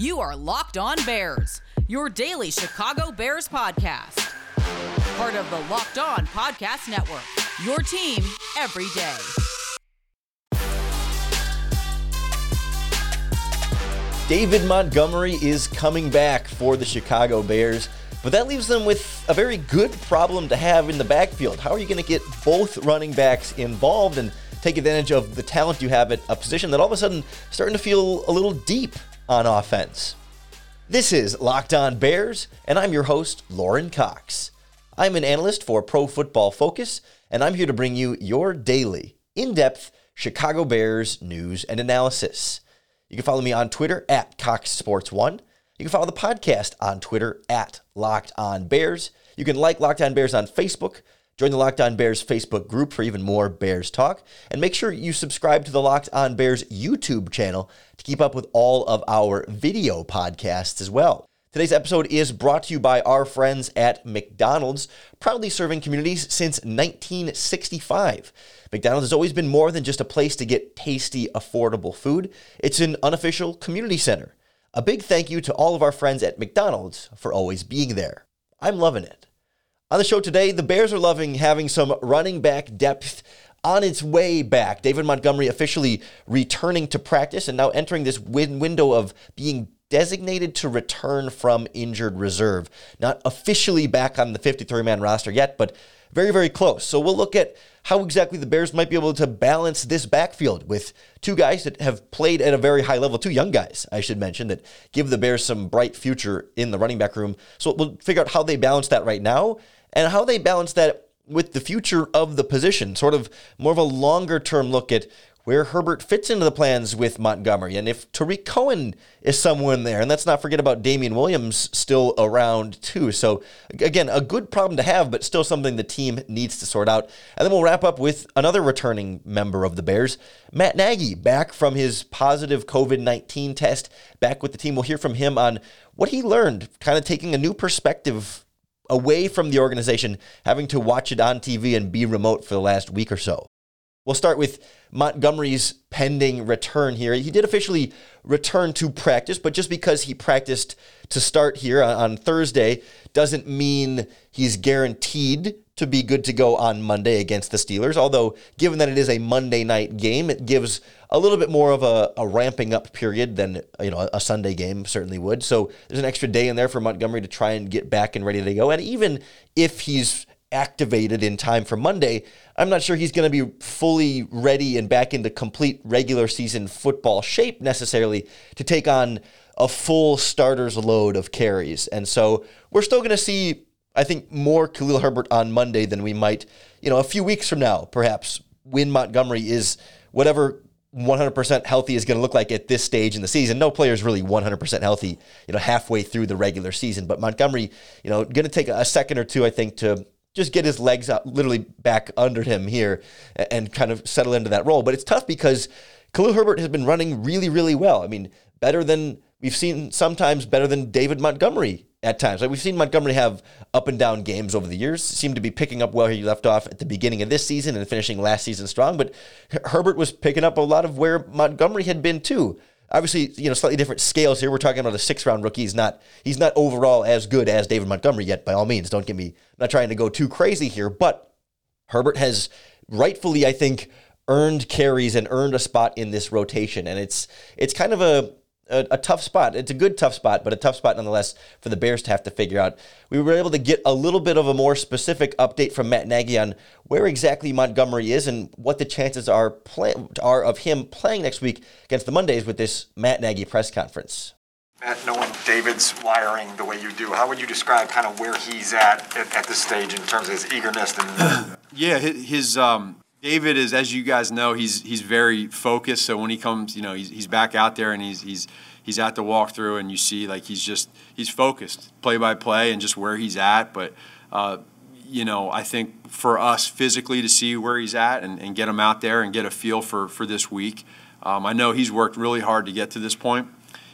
You are Locked On Bears, your daily Chicago Bears podcast. Part of the Locked On Podcast Network, your team every day. David Montgomery is coming back for the Chicago Bears, but that leaves them with a very good problem to have in the backfield. How are you going to get both running backs involved and take advantage of the talent you have at a position that all of a sudden starting to feel a little deep on offense? This is Locked On Bears, and I'm your host, Lorin Cox. I'm an analyst for Pro Football Focus, and I'm here to bring you your daily, in depth Chicago Bears news and analysis. You can follow me on Twitter at Cox Sports One. You can follow the podcast on Twitter at Locked On Bears. You can like Locked On Bears on Facebook. Join the Locked On Bears Facebook group for even more Bears talk. And make sure you subscribe to the Locked On Bears YouTube channel to keep up with all of our video podcasts as well. Today's episode is brought to you by our friends at McDonald's, proudly serving communities since 1965. McDonald's has always been more than just a place to get tasty, affordable food, it's an unofficial community center. A big thank you to all of our friends at McDonald's for always being there. I'm loving it. On the show today, the Bears are loving having some running back depth on its way back. David Montgomery officially returning to practice and now entering this win- window of being designated to return from injured reserve. Not officially back on the 53 man roster yet, but very, very close. So we'll look at how exactly the Bears might be able to balance this backfield with two guys that have played at a very high level, two young guys, I should mention, that give the Bears some bright future in the running back room. So we'll figure out how they balance that right now and how they balance that with the future of the position, sort of more of a longer term look at where Herbert fits into the plans with Montgomery, and if Tarik Cohen is someone there. And let's not forget about Damien Williams still around, too. So, again, a good problem to have, but still something the team needs to sort out. And then we'll wrap up with another returning member of the Bears, Matt Nagy, back from his positive COVID 19 test, back with the team. We'll hear from him on what he learned, kind of taking a new perspective away from the organization, having to watch it on TV and be remote for the last week or so. We'll start with Montgomery's pending return here. He did officially return to practice, but just because he practiced to start here on Thursday doesn't mean he's guaranteed to be good to go on Monday against the Steelers. Although, given that it is a Monday night game, it gives a little bit more of a, a ramping up period than you know a Sunday game certainly would. So there's an extra day in there for Montgomery to try and get back and ready to go. And even if he's activated in time for Monday, I'm not sure he's going to be fully ready and back into complete regular season football shape necessarily to take on a full starter's load of carries. And so we're still going to see, I think, more Khalil Herbert on Monday than we might, you know, a few weeks from now, perhaps, when Montgomery is whatever 100% healthy is going to look like at this stage in the season. No player is really 100% healthy, you know, halfway through the regular season. But Montgomery, you know, going to take a second or two, I think, to just get his legs up, literally back under him here and kind of settle into that role. But it's tough because Khalil Herbert has been running really, really well. I mean, better than we've seen sometimes better than David Montgomery at times. Like we've seen Montgomery have up and down games over the years. Seemed to be picking up where he left off at the beginning of this season and finishing last season strong. But Herbert was picking up a lot of where Montgomery had been too obviously, you know, slightly different scales here. We're talking about a six round rookie. He's not he's not overall as good as David Montgomery yet, by all means. Don't get me I'm not trying to go too crazy here, but Herbert has rightfully, I think, earned carries and earned a spot in this rotation. And it's it's kind of a a, a, tough spot. It's a good tough spot, but a tough spot nonetheless for the Bears to have to figure out. We were able to get a little bit of a more specific update from Matt Nagy on where exactly Montgomery is and what the chances are play, are of him playing next week against the Mondays with this Matt Nagy press conference. Matt, knowing David's wiring the way you do, how would you describe kind of where he's at at, at this stage in terms of his eagerness and? yeah, his um, David is, as you guys know, he's he's very focused. So when he comes, you know, he's, he's back out there and he's he's he's at the walkthrough, and you see like he's just he's focused, play by play, and just where he's at. But uh, you know, I think for us physically to see where he's at and, and get him out there and get a feel for for this week. Um, I know he's worked really hard to get to this point.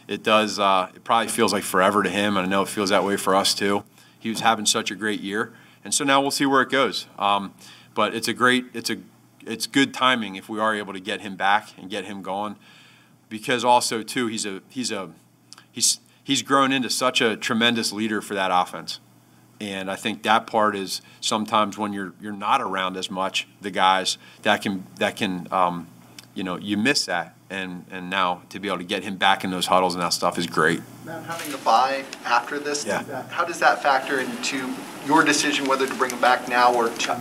It does. Uh, it probably feels like forever to him, and I know it feels that way for us too. He was having such a great year, and so now we'll see where it goes. Um, but it's a great, it's a it's good timing if we are able to get him back and get him going, because also too he's a he's a he's he's grown into such a tremendous leader for that offense. And I think that part is sometimes when you're you're not around as much the guys that can that can um, you know you miss that and and now to be able to get him back in those huddles and that stuff is great. Matt, having a bye after this, Yeah. how does that factor into your decision whether to bring him back now or to,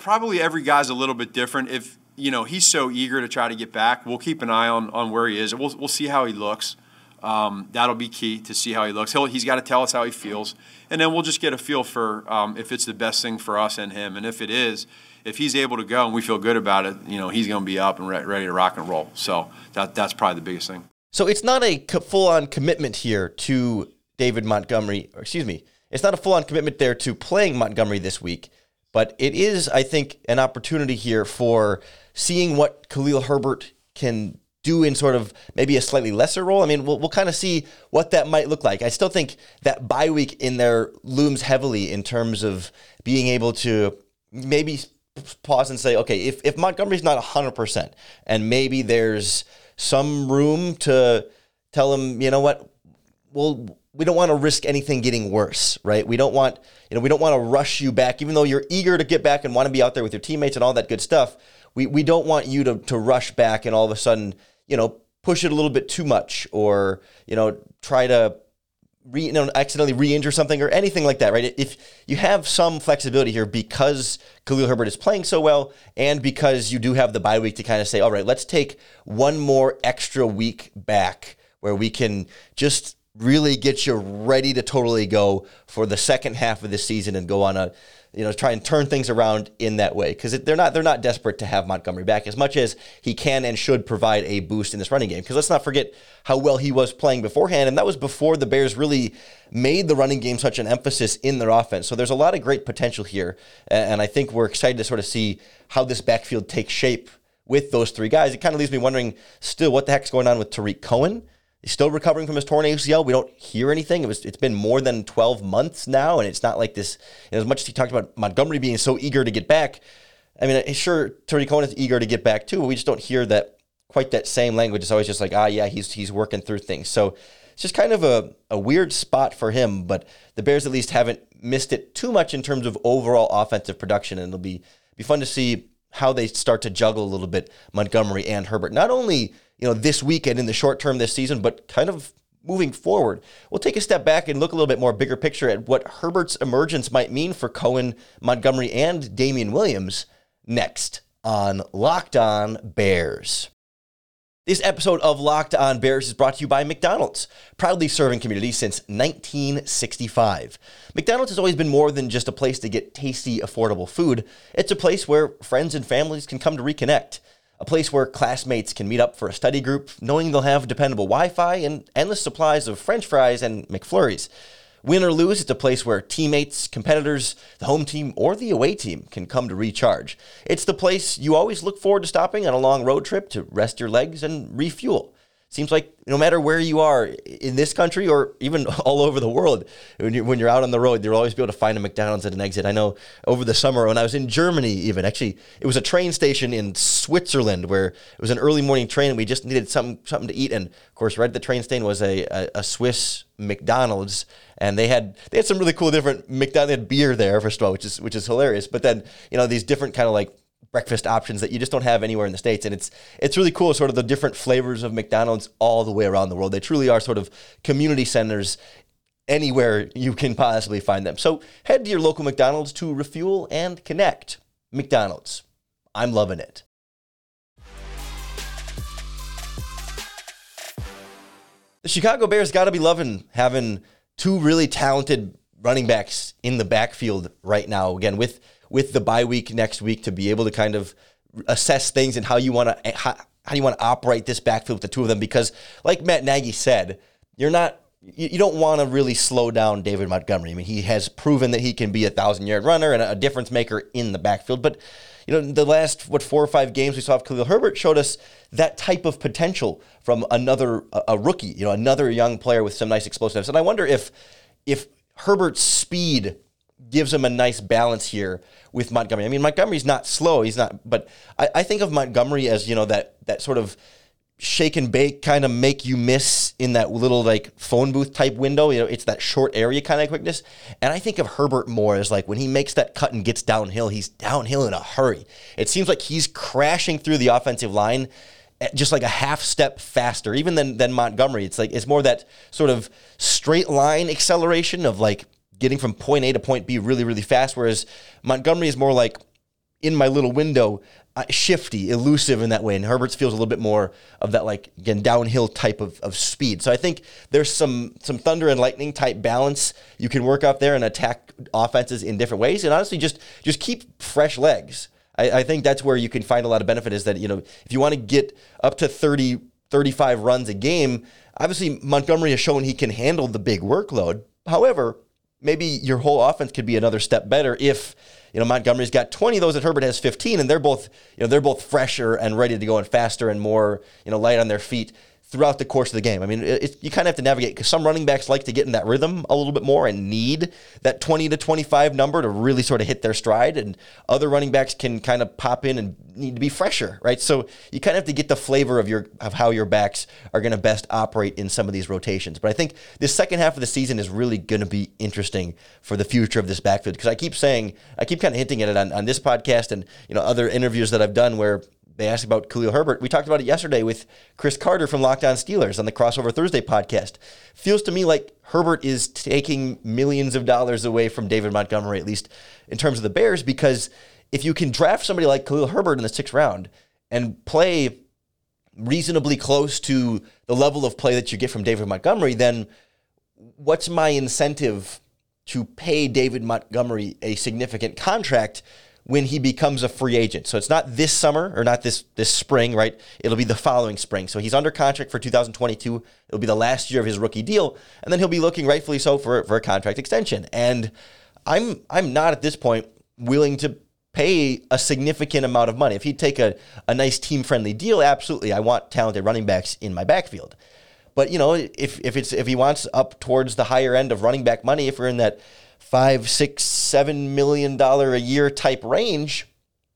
Probably every guy's a little bit different. If you know he's so eager to try to get back, we'll keep an eye on on where he is. We'll we'll see how he looks. Um, that'll be key to see how he looks. He'll, he's got to tell us how he feels, and then we'll just get a feel for um, if it's the best thing for us and him. And if it is, if he's able to go and we feel good about it, you know, he's going to be up and re- ready to rock and roll. So that that's probably the biggest thing. So it's not a full on commitment here to David Montgomery, excuse me, it's not a full on commitment there to playing Montgomery this week, but it is, I think, an opportunity here for seeing what Khalil Herbert can do in sort of maybe a slightly lesser role. I mean, we'll, we'll kind of see what that might look like. I still think that bye week in there looms heavily in terms of being able to maybe pause and say, okay, if, if Montgomery's not 100% and maybe there's some room to tell him, you know what, well, we don't want to risk anything getting worse, right? We don't want, you know, we don't want to rush you back, even though you're eager to get back and want to be out there with your teammates and all that good stuff. We, we don't want you to, to rush back and all of a sudden, you know, push it a little bit too much or, you know, try to re, you know, accidentally re-injure something or anything like that, right? If you have some flexibility here because Khalil Herbert is playing so well and because you do have the bye week to kind of say, all right, let's take one more extra week back where we can just really get you ready to totally go for the second half of the season and go on a you know try and turn things around in that way. Because they're not they're not desperate to have Montgomery back as much as he can and should provide a boost in this running game. Because let's not forget how well he was playing beforehand and that was before the Bears really made the running game such an emphasis in their offense. So there's a lot of great potential here and I think we're excited to sort of see how this backfield takes shape with those three guys. It kind of leaves me wondering still what the heck's going on with Tarik Cohen He's still recovering from his torn ACL. We don't hear anything. It was it's been more than 12 months now, and it's not like this. As much as he talked about Montgomery being so eager to get back, I mean, sure, Tarik Cohen is eager to get back too, but we just don't hear that quite that same language. It's always just like, ah, yeah, he's he's working through things. So it's just kind of a, a weird spot for him, but the Bears at least haven't missed it too much in terms of overall offensive production, and it'll be be fun to see how they start to juggle a little bit Montgomery and Herbert. Not only you know, this weekend in the short term this season, but kind of moving forward. We'll take a step back and look a little bit more bigger picture at what Herbert's emergence might mean for Cohen, Montgomery, and Damien Williams next on Locked On Bears. This episode of Locked On Bears is brought to you by McDonald's, proudly serving communities since 1965. McDonald's has always been more than just a place to get tasty, affordable food. It's a place where friends and families can come to reconnect a place where classmates can meet up for a study group, knowing they'll have dependable Wi Fi and endless supplies of French fries and McFlurries. Win or lose, it's a place where teammates, competitors, the home team, or the away team can come to recharge. It's the place you always look forward to stopping on a long road trip to rest your legs and refuel. Seems like no matter where you are in this country or even all over the world, when you're, when you're out on the road, you'll always be able to find a McDonald's at an exit. I know over the summer when I was in Germany, even actually, it was a train station in Switzerland where it was an early morning train and we just needed something something to eat. And of course, right at the train station was a, a, a Swiss McDonald's, and they had they had some really cool different McDonald's beer there first of all, which is which is hilarious. But then you know these different kind of like breakfast options that you just don't have anywhere in the states. And it's it's really cool sort of the different flavors of McDonald's all the way around the world. They truly are sort of community centers anywhere you can possibly find them. So head to your local McDonald's to refuel and connect. McDonald's. I'm loving it. The Chicago Bears got to be loving having two really talented running backs in the backfield right now. Again with with the bye week next week to be able to kind of assess things and how you want to how, how you want to operate this backfield with the two of them because like Matt Nagy said, you're not you, you don't want to really slow down David Montgomery. I mean, he has proven that he can be a thousand yard runner and a difference maker in the backfield. But you know, the last what four or five games we saw of Khalil Herbert showed us that type of potential from another a, a rookie. You know, another young player with some nice explosives. And I wonder if if Herbert's speed gives him a nice balance here with Montgomery. I mean, Montgomery's not slow. He's not, but I, I think of Montgomery as you know that that sort of shake and bake kind of make you miss in that little like phone booth type window. You know, it's that short area kind of quickness. And I think of Herbert more as like when he makes that cut and gets downhill, he's downhill in a hurry. It seems like he's crashing through the offensive line just like a half step faster, even than than Montgomery. It's like it's more that sort of straight line acceleration of like getting from point A to point B really, really fast. Whereas Montgomery is more like in my little window, uh, shifty, elusive in that way. And Herbert's feels a little bit more of that like again downhill type of, of speed. So I think there's some some thunder and lightning type balance you can work out there and attack offenses in different ways. And honestly, just just keep fresh legs. I, I think that's where you can find a lot of benefit. Is that you know if you want to get up to 30, 35 runs a game, obviously Montgomery has shown he can handle the big workload. However, maybe your whole offense could be another step better if you know Montgomery's got 20 of those and Herbert has 15 and they're both you know they're both fresher and ready to go and faster and more you know light on their feet throughout the course of the game. I mean, it, you kind of have to navigate because some running backs like to get in that rhythm a little bit more and need that 20 to 25 number to really sort of hit their stride. And other running backs can kind of pop in and need to be fresher, right? So you kind of have to get the flavor of your of how your backs are going to best operate in some of these rotations. But I think this second half of the season is really going to be interesting for the future of this backfield because I keep saying, I keep kind of hinting at it on, on this podcast and you know other interviews that I've done where they asked about Khalil Herbert. We talked about it yesterday with Chris Carter from Locked On Steelers on the Crossover Thursday podcast. Feels to me like Herbert is taking millions of dollars away from David Montgomery, at least in terms of the Bears, because if you can draft somebody like Khalil Herbert in the sixth round and play reasonably close to the level of play that you get from David Montgomery, then what's my incentive to pay David Montgomery a significant contract when he becomes a free agent. So it's not this summer or not this this spring, right? It'll be the following spring. So he's under contract for 2022. It'll be the last year of his rookie deal, and then he'll be looking rightfully so for for a contract extension. And I'm I'm not at this point willing to pay a significant amount of money. If he'd take a, a nice team friendly deal, absolutely. I want talented running backs in my backfield. But you know, if if it's if he wants up towards the higher end of running back money, if we're in that five, six, seven million dollar a year type range,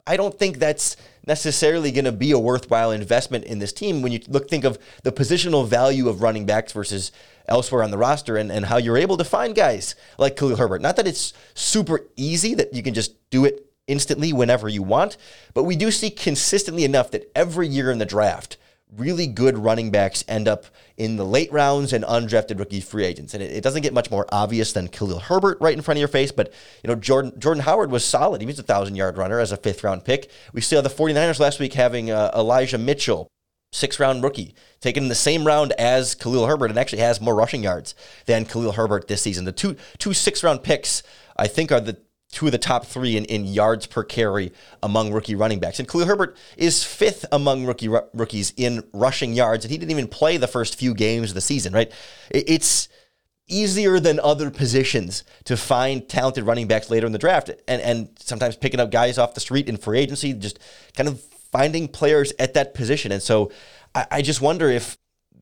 I don't think that's necessarily going to be a worthwhile investment in this team when you look think of the positional value of running backs versus elsewhere on the roster and, and how you're able to find guys like Khalil Herbert. Not that it's super easy that you can just do it instantly whenever you want, but we do see consistently enough that every year in the draft, really good running backs end up in the late rounds and undrafted rookie free agents. And it, it, doesn't get much more obvious than Khalil Herbert right in front of your face. But, you know, Jordan, Jordan Howard was solid. He was a 1,000 yard runner as a fifth round pick. We saw the 49ers last week having uh, Elijah Mitchell. Six round rookie, taken in the same round as Khalil Herbert, and actually has more rushing yards than Khalil Herbert this season. The two two six round picks, I think, are the two of the top three in, in yards per carry among rookie running backs. And Khalil Herbert is fifth among rookie rookies in rushing yards, and he didn't even play the first few games of the season, right? It's easier than other positions to find talented running backs later in the draft and, and sometimes picking up guys off the street in free agency, just kind of finding players at that position. And so I, I just wonder if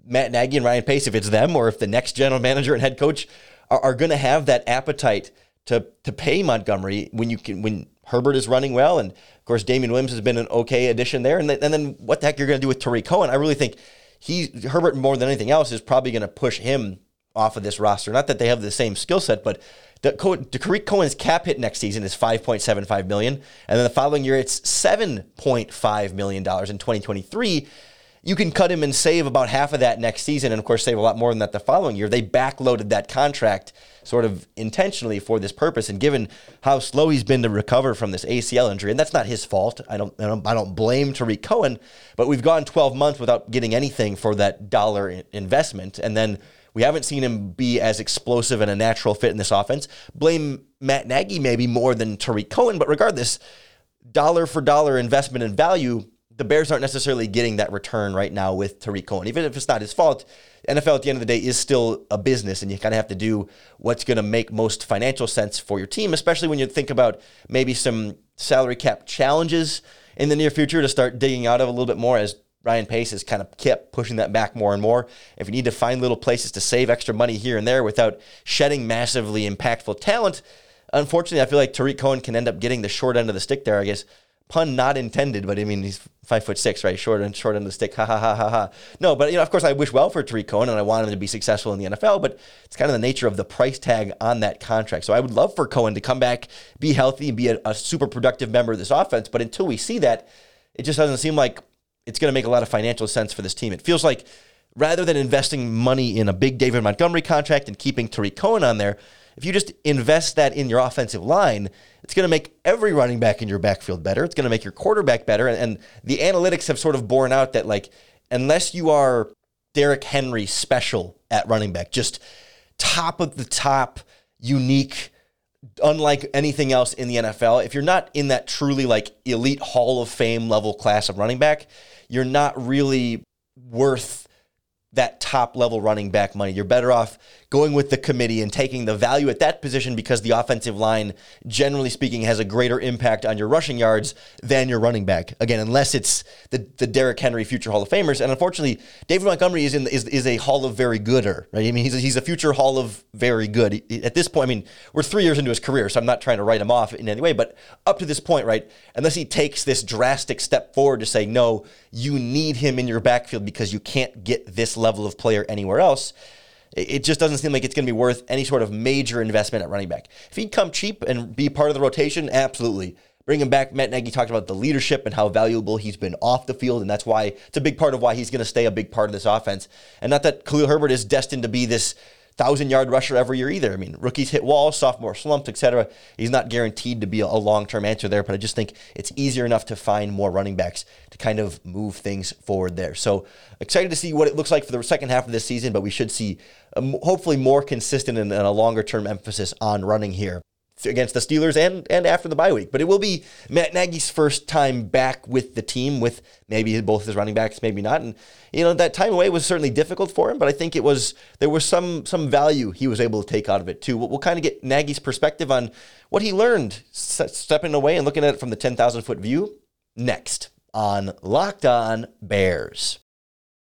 Matt Nagy and Ryan Pace, if it's them or if the next general manager and head coach are, are going to have that appetite – to to pay Montgomery when you can when Herbert is running well, and of course Damien Williams has been an okay addition there, and, th- and then what the heck you're going to do with Tarik Cohen? I really think he Herbert more than anything else is probably going to push him off of this roster. Not that they have the same skill set, but the, the Tarik Cohen's cap hit next season is 5.75 million, and then the following year it's 7.5 million dollars in 2023 you can cut him and save about half of that next season, and of course, save a lot more than that the following year. They backloaded that contract sort of intentionally for this purpose, and given how slow he's been to recover from this ACL injury, and that's not his fault. I don't, I don't, I don't blame Tarik Cohen, but we've gone 12 months without getting anything for that dollar investment, and then we haven't seen him be as explosive and a natural fit in this offense. Blame Matt Nagy maybe more than Tarik Cohen, but regardless, dollar for dollar investment in value the Bears aren't necessarily getting that return right now with Tarik Cohen. Even if it's not his fault, NFL at the end of the day is still a business, and you kind of have to do what's going to make most financial sense for your team, especially when you think about maybe some salary cap challenges in the near future to start digging out of a little bit more as Ryan Pace has kind of kept pushing that back more and more. If you need to find little places to save extra money here and there without shedding massively impactful talent, unfortunately, I feel like Tarik Cohen can end up getting the short end of the stick there, I guess pun not intended, but I mean he's five foot six, right? Short and short of the stick. Ha ha ha ha ha. No, but you know, of course, I wish well for Tarik Cohen, and I want him to be successful in the NFL. But it's kind of the nature of the price tag on that contract. So I would love for Cohen to come back, be healthy, and be a, a super productive member of this offense. But until we see that, it just doesn't seem like it's going to make a lot of financial sense for this team. It feels like rather than investing money in a big David Montgomery contract and keeping Tarik Cohen on there, if you just invest that in your offensive line, it's going to make every running back in your backfield better. It's going to make your quarterback better. And, and the analytics have sort of borne out that, like, unless you are Derrick Henry special at running back, just top of the top, unique, unlike anything else in the NFL, if you're not in that truly like elite Hall of Fame level class of running back, you're not really worth that top level running back money. You're better off going with the committee and taking the value at that position because the offensive line, generally speaking, has a greater impact on your rushing yards than your running back. Again, unless it's the, the Derrick Henry future Hall of Famers. And unfortunately, David Montgomery is in is, is a Hall of very gooder. Right? I mean, he's a, he's a future Hall of very good. At this point, I mean, we're three years into his career, so I'm not trying to write him off in any way. But up to this point, right, unless he takes this drastic step forward to say, no, you need him in your backfield because you can't get this level of player anywhere else it just doesn't seem like it's going to be worth any sort of major investment at running back. If he'd come cheap and be part of the rotation, absolutely. Bring him back. Matt Nagy talked about the leadership and how valuable he's been off the field, and that's why it's a big part of why he's going to stay a big part of this offense. And not that Khalil Herbert is destined to be this thousand yard rusher every year either. I mean, rookies hit walls, sophomore slumped, etc. He's not guaranteed to be a long term answer there, but I just think it's easier enough to find more running backs to kind of move things forward there. So excited to see what it looks like for the second half of this season, but we should see um, hopefully more consistent and, and a longer term emphasis on running here against the Steelers and and after the bye week. But it will be Matt Nagy's first time back with the team with maybe both his running backs, maybe not. And you know that time away was certainly difficult for him, but I think it was there was some some value he was able to take out of it too. We'll, we'll kind of get Nagy's perspective on what he learned stepping away and looking at it from the ten thousand foot view next on Locked On Bears.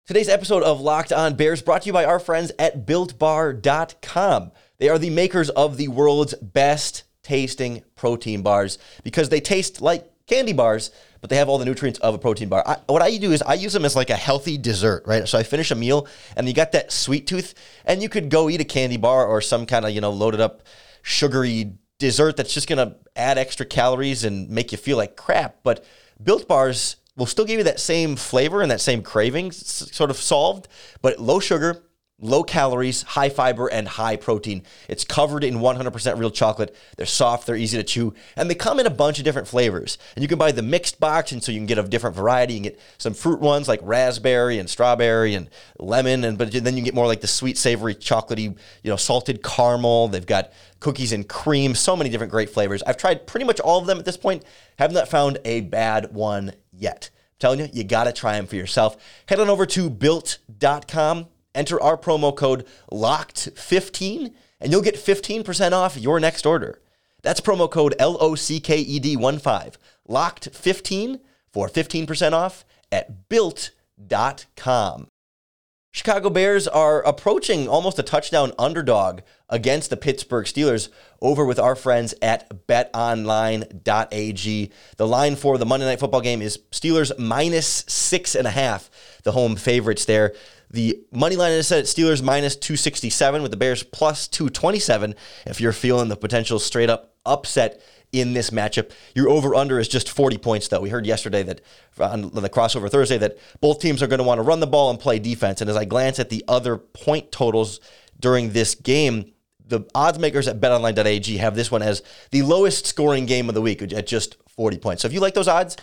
Today's episode of Locked On Bears brought to you by our friends at BuiltBar.com. They are the makers of the world's best tasting protein bars because they taste like candy bars, but they have all the nutrients of a protein bar. I, what I do is I use them as like a healthy dessert, right? So I finish a meal and you got that sweet tooth, and you could go eat a candy bar or some kind of, you know, loaded up sugary dessert that's just gonna add extra calories and make you feel like crap. But built bars will still give you that same flavor and that same craving sort of solved, but low sugar, low calories, high fiber, and high protein. It's covered in 100% real chocolate. They're soft, they're easy to chew, and they come in a bunch of different flavors. And you can buy the mixed box, and so you can get a different variety. You can get some fruit ones like raspberry and strawberry and lemon, and but then you get more like the sweet, savory, chocolatey, you know, salted caramel. They've got cookies and cream, so many different great flavors. I've tried pretty much all of them at this point. Have not found a bad one yet. I'm telling you, you got to try them for yourself. Head on over to built.com Enter our promo code LOCKED15 and you'll get 15% off your next order. That's promo code L O C K E D 1 5, LOCKED15 for 15% off at built.com. Chicago Bears are approaching almost a touchdown underdog against the Pittsburgh Steelers over with our friends at betonline.ag. The line for the Monday Night Football game is Steelers minus six and a half, the home favorites there. The money line is set at Steelers minus 267 with the Bears plus 227. If you're feeling the potential straight up upset in this matchup, your over under is just 40 points, though. We heard yesterday that on the crossover Thursday that both teams are going to want to run the ball and play defense. And as I glance at the other point totals during this game, the odds makers at betonline.ag have this one as the lowest scoring game of the week at just 40 points. So if you like those odds,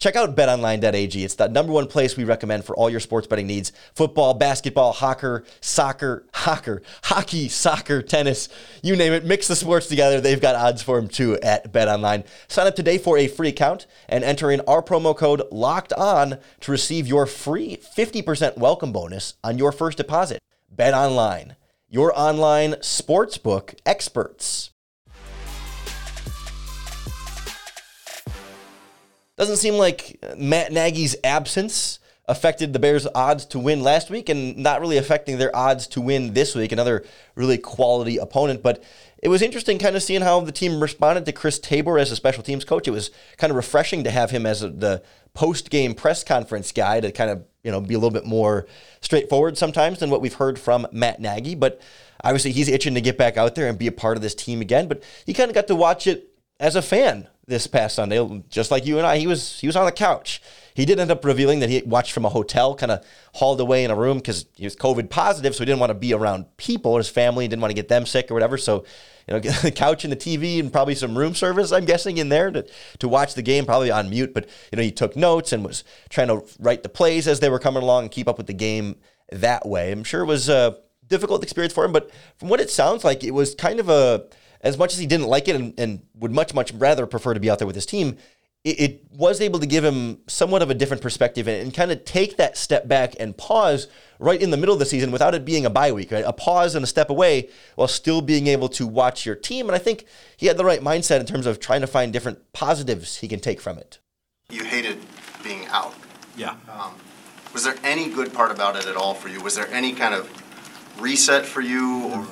Check out betonline.ag. It's the number one place we recommend for all your sports betting needs. Football, basketball, hockey, soccer, hockey, hockey, soccer, tennis, you name it. Mix the sports together. They've got odds for them too at BetOnline. Sign up today for a free account and enter in our promo code LOCKED ON to receive your free 50% welcome bonus on your first deposit. BetOnline, your online sportsbook experts. Doesn't seem like Matt Nagy's absence affected the Bears' odds to win last week and not really affecting their odds to win this week. Another really quality opponent. But it was interesting kind of seeing how the team responded to Chris Tabor as a special teams coach. It was kind of refreshing to have him as a, the post game press conference guy to kind of you know be a little bit more straightforward sometimes than what we've heard from Matt Nagy. But obviously he's itching to get back out there and be a part of this team again. But he kind of got to watch it as a fan this past Sunday, just like you and I. He was he was on the couch. He did end up revealing that he watched from a hotel, kind of hauled away in a room because he was COVID positive, so he didn't want to be around people, his family, didn't want to get them sick or whatever. So, you know, the couch and the TV and probably some room service, I'm guessing, in there to, to watch the game, probably on mute. But, you know, he took notes and was trying to write the plays as they were coming along and keep up with the game that way. I'm sure it was a difficult experience for him, but from what it sounds like, it was kind of a as much as he didn't like it and, and, would much, much rather prefer to be out there with his team, it, it was able to give him somewhat of a different perspective and, and, kind of take that step back and pause right in the middle of the season without it being a bye week, right? A pause and a step away while still being able to watch your team. And I think he had the right mindset in terms of trying to find different positives he can take from it. You hated being out. Yeah. Um, was there any good part about it at all for you? Was there any kind of reset for you, or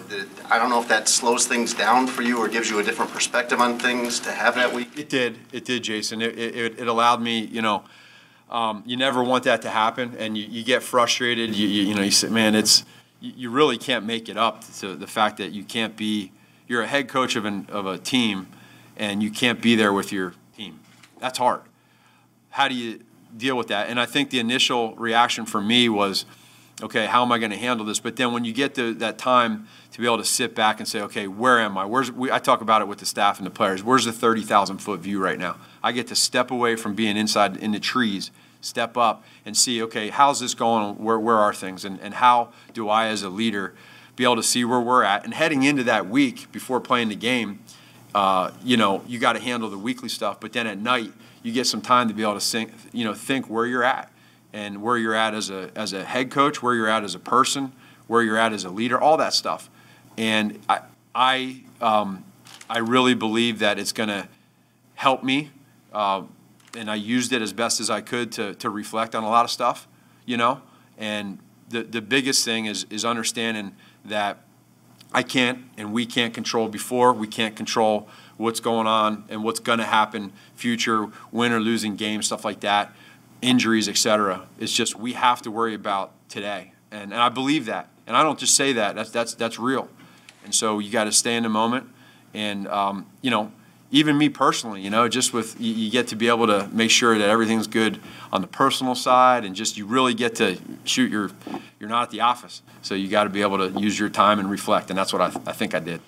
I don't know if that slows things down for you or gives you a different perspective on things to have that week? It did. It did, Jason. It, it, it allowed me, you know, um, you never want that to happen, and you, you get frustrated. You, you, you know, you say, man, it's you really can't make it up to the fact that you can't be. You're a head coach of an of a team, and you can't be there with your team. That's hard. How do you deal with that? And I think the initial reaction for me was okay, how am I going to handle this? But then when you get to that time to be able to sit back and say, okay, where am I? Where's we, I talk about it with the staff and the players. Where's the 30,000 foot view right now? I get to step away from being inside in the trees, step up and see, okay, how's this going? Where, where are things? And, and how do I, as a leader, be able to see where we're at? And heading into that week before playing the game, uh, you know, you got to handle the weekly stuff. But then at night, you get some time to be able to think, you know, think where you're at and where you're at as a as a head coach, where you're at as a person, where you're at as a leader, all that stuff. And I I um, I really believe that it's going to help me, uh, and I used it as best as I could to to reflect on a lot of stuff, you know. And the the biggest thing is is understanding that I can't and we can't control before we can't control what's going on and what's going to happen future win or losing games stuff like that injuries, etc. It's just we have to worry about today, and, and I believe that, and I don't just say that. That's that's that's real, and so you got to stay in the moment, and um, you know, even me personally, you know, just with you, you, get to be able to make sure that everything's good on the personal side, and just you really get to shoot your. You're not at the office, so you got to be able to use your time and reflect, and that's what I, I think I did.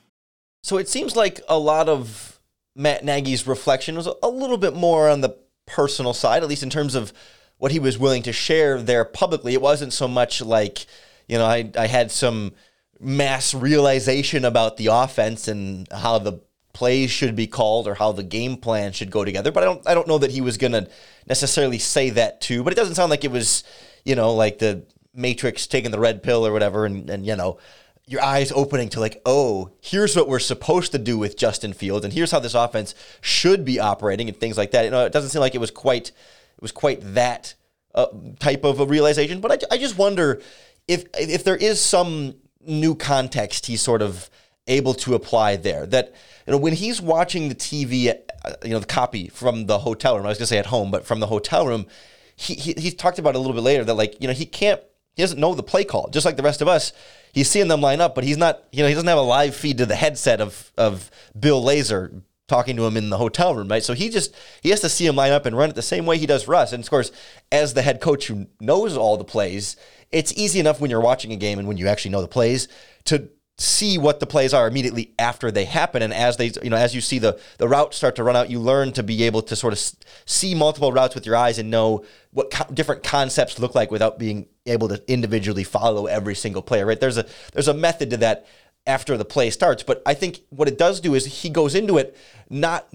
So it seems like a lot of Matt Nagy's reflection was a little bit more on the personal side, at least in terms of what he was willing to share there publicly. It wasn't so much like, you know, I, I had some mass realization about the offense and how the plays should be called or how the game plan should go together. But I don't I don't know that he was gonna necessarily say that too. But it doesn't sound like it was, you know, like the Matrix taking the red pill or whatever and, and you know, your eyes opening to like, oh, here's what we're supposed to do with Justin Fields, and here's how this offense should be operating, and things like that. You know, it doesn't seem like it was quite, it was quite that uh, type of a realization. But I, I just wonder if if there is some new context he's sort of able to apply there. That you know, when he's watching the TV, uh, you know, the copy from the hotel room. I was gonna say at home, but from the hotel room, he, he he talked about a little bit later that like you know he can't he doesn't know the play call, just like the rest of us. He's seeing them line up, but he's not, you know, he doesn't have a live feed to the headset of of Bill Lazor talking to him in the hotel room, right? So he just he has to see him line up and run it the same way he does Russ. And of course, as the head coach who knows all the plays, it's easy enough when you're watching a game and when you actually know the plays to see what the plays are immediately after they happen. And as they you know as you see the the route start to run out you learn to be able to sort of see multiple routes with your eyes and know what co- different concepts look like without being able to individually follow every single player right? There's a there's a method to that after the play starts. But i think what it does do is he goes into it not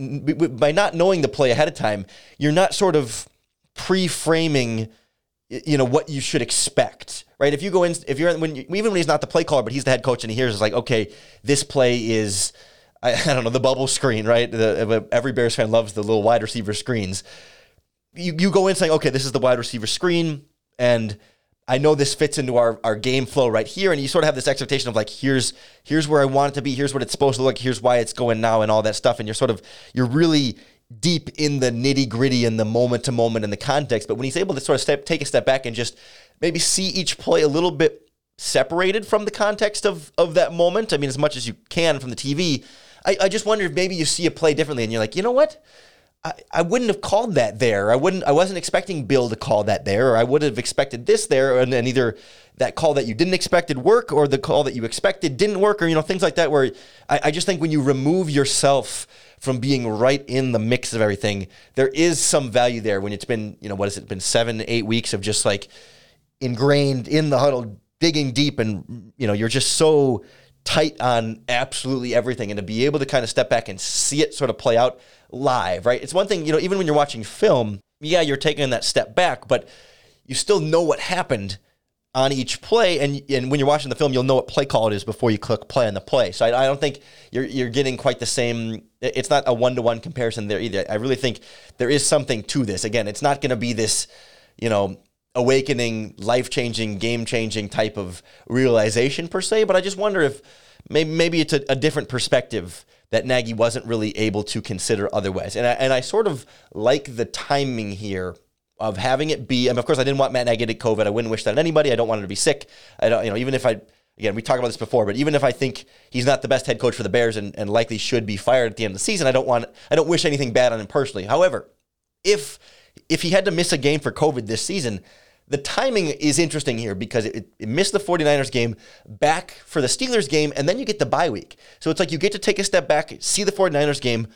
by not knowing the play ahead of time you're not sort of pre-framing you know what you should expect right? If you go in if you're when you, even when he's not the play caller but he's the head coach and he hears it's like okay this play is I, I don't know the bubble screen right? The, uh, every bears fan loves the little wide receiver screens. You, you go in saying okay this is the wide receiver screen and I know this fits into our, our game flow right here, and you sort of have this expectation of like, here's here's where I want it to be, here's what it's supposed to look, here's why it's going now, and all that stuff, and you're sort of you're really deep in the nitty gritty and the moment to moment and the context. But when he's able to sort of step, take a step back and just maybe see each play a little bit separated from the context of of that moment, I mean, as much as you can from the TV, I, I just wonder if maybe you see a play differently, and you're like, you know what? I, I wouldn't have called that there. I wouldn't. I wasn't expecting Bill to call that there, or I would have expected this there, and, and either that call that you didn't expect would work, or the call that you expected didn't work, or you know things like that. Where I, I just think when you remove yourself from being right in the mix of everything, there is some value there. When it's been you know what has it been seven eight weeks of just like ingrained in the huddle, digging deep, and you know you're just so tight on absolutely everything, and to be able to kind of step back and see it sort of play out live, right? It's one thing, you know, even when you're watching film, yeah, you're taking that step back, but you still know what happened on each play, and and when you're watching the film, you'll know what play call it is before you click play on the play. So I, I don't think you're you're getting quite the same. It's not a one to one comparison there either. I really think there is something to this. Again, it's not going to be this, you know, awakening, life changing, game changing type of realization per se. But I just wonder if maybe maybe it's a, a different perspective that Nagy wasn't really able to consider otherwise. And I, and I sort of like the timing here of having it be. I mean, of course, I didn't want Matt Nagy to get COVID. I wouldn't wish that on anybody. I don't want him to be sick. I don't, you know, even if I, again, we talked about this before, but even if I think he's not the best head coach for the Bears and, and likely should be fired at the end of the season, I don't want, I don't wish anything bad on him personally. However, if if he had to miss a game for COVID this season, the timing is interesting here because it, it, missed the 49ers game back for the Steelers game, and then you get the bye week. So it's like you get to take a step back, see the 49ers game,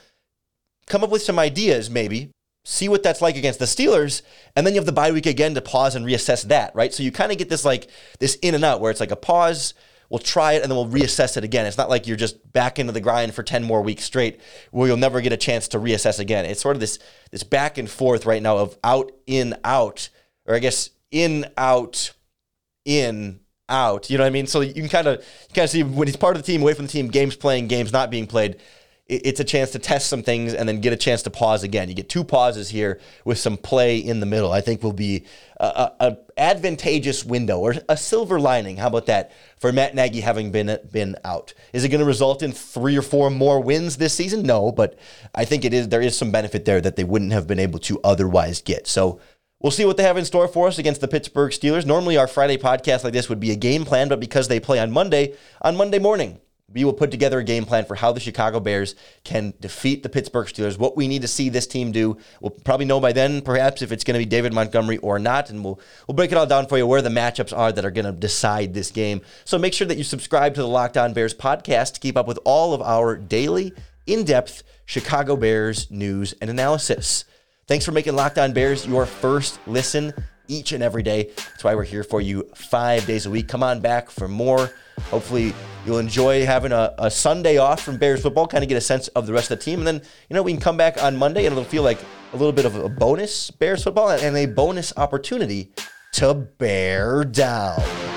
come up with some ideas maybe, see what that's like against the Steelers, and then you have the bye week again to pause and reassess that, right? So you kind of get this like this in and out where it's like a pause, we'll try it and then we'll reassess it again. It's not like you're just back into the grind for 10 more weeks straight where you'll never get a chance to reassess again. It's sort of this this back and forth right now of out in out or I guess in, out, in, out. You know what I mean? So you can kind of kind of see when he's part of the team, away from the team, games playing, games not being played. It's a chance to test some things and then get a chance to pause again. You get two pauses here with some play in the middle. I think will be a, a, advantageous window or a silver lining. How about that for Matt Nagy having been been out? Is it going to result in three or four more wins this season? No, but I think it is. There is some benefit there that they wouldn't have been able to otherwise get. So We'll see what they have in store for us against the Pittsburgh Steelers. Normally, our Friday podcast like this would be a game plan, but because they play on Monday, on Monday morning, we will put together a game plan for how the Chicago Bears can defeat the Pittsburgh Steelers, what we need to see this team do. We'll probably know by then, perhaps, if it's going to be David Montgomery or not, and we'll, we'll break it all down for you where the matchups are that are going to decide this game. So make sure that you subscribe to the Locked On Bears podcast to keep up with all of our daily, in depth Chicago Bears news and analysis. Thanks for making Locked On Bears your first listen each and every day. That's why we're here for you five days a week. Come on back for more. Hopefully, you'll enjoy having a, a Sunday off from Bears football, kind of get a sense of the rest of the team. And then, you know, we can come back on Monday and it'll feel like a little bit of a bonus Bears football and a bonus opportunity to bear down.